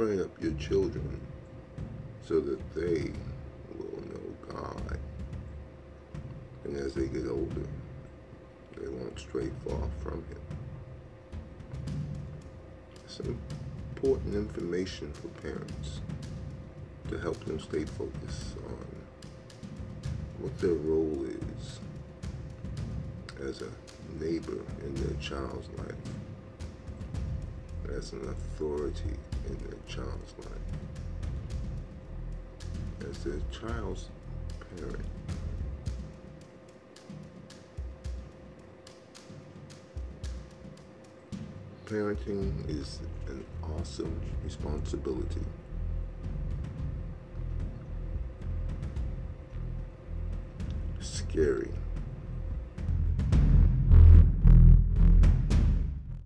train up your children so that they will know God. And as they get older, they won't stray far from Him. Some important information for parents to help them stay focused on what their role is as a neighbor in their child's life, as an authority in their child's life, as their child's parent. Parenting is an awesome responsibility. Scary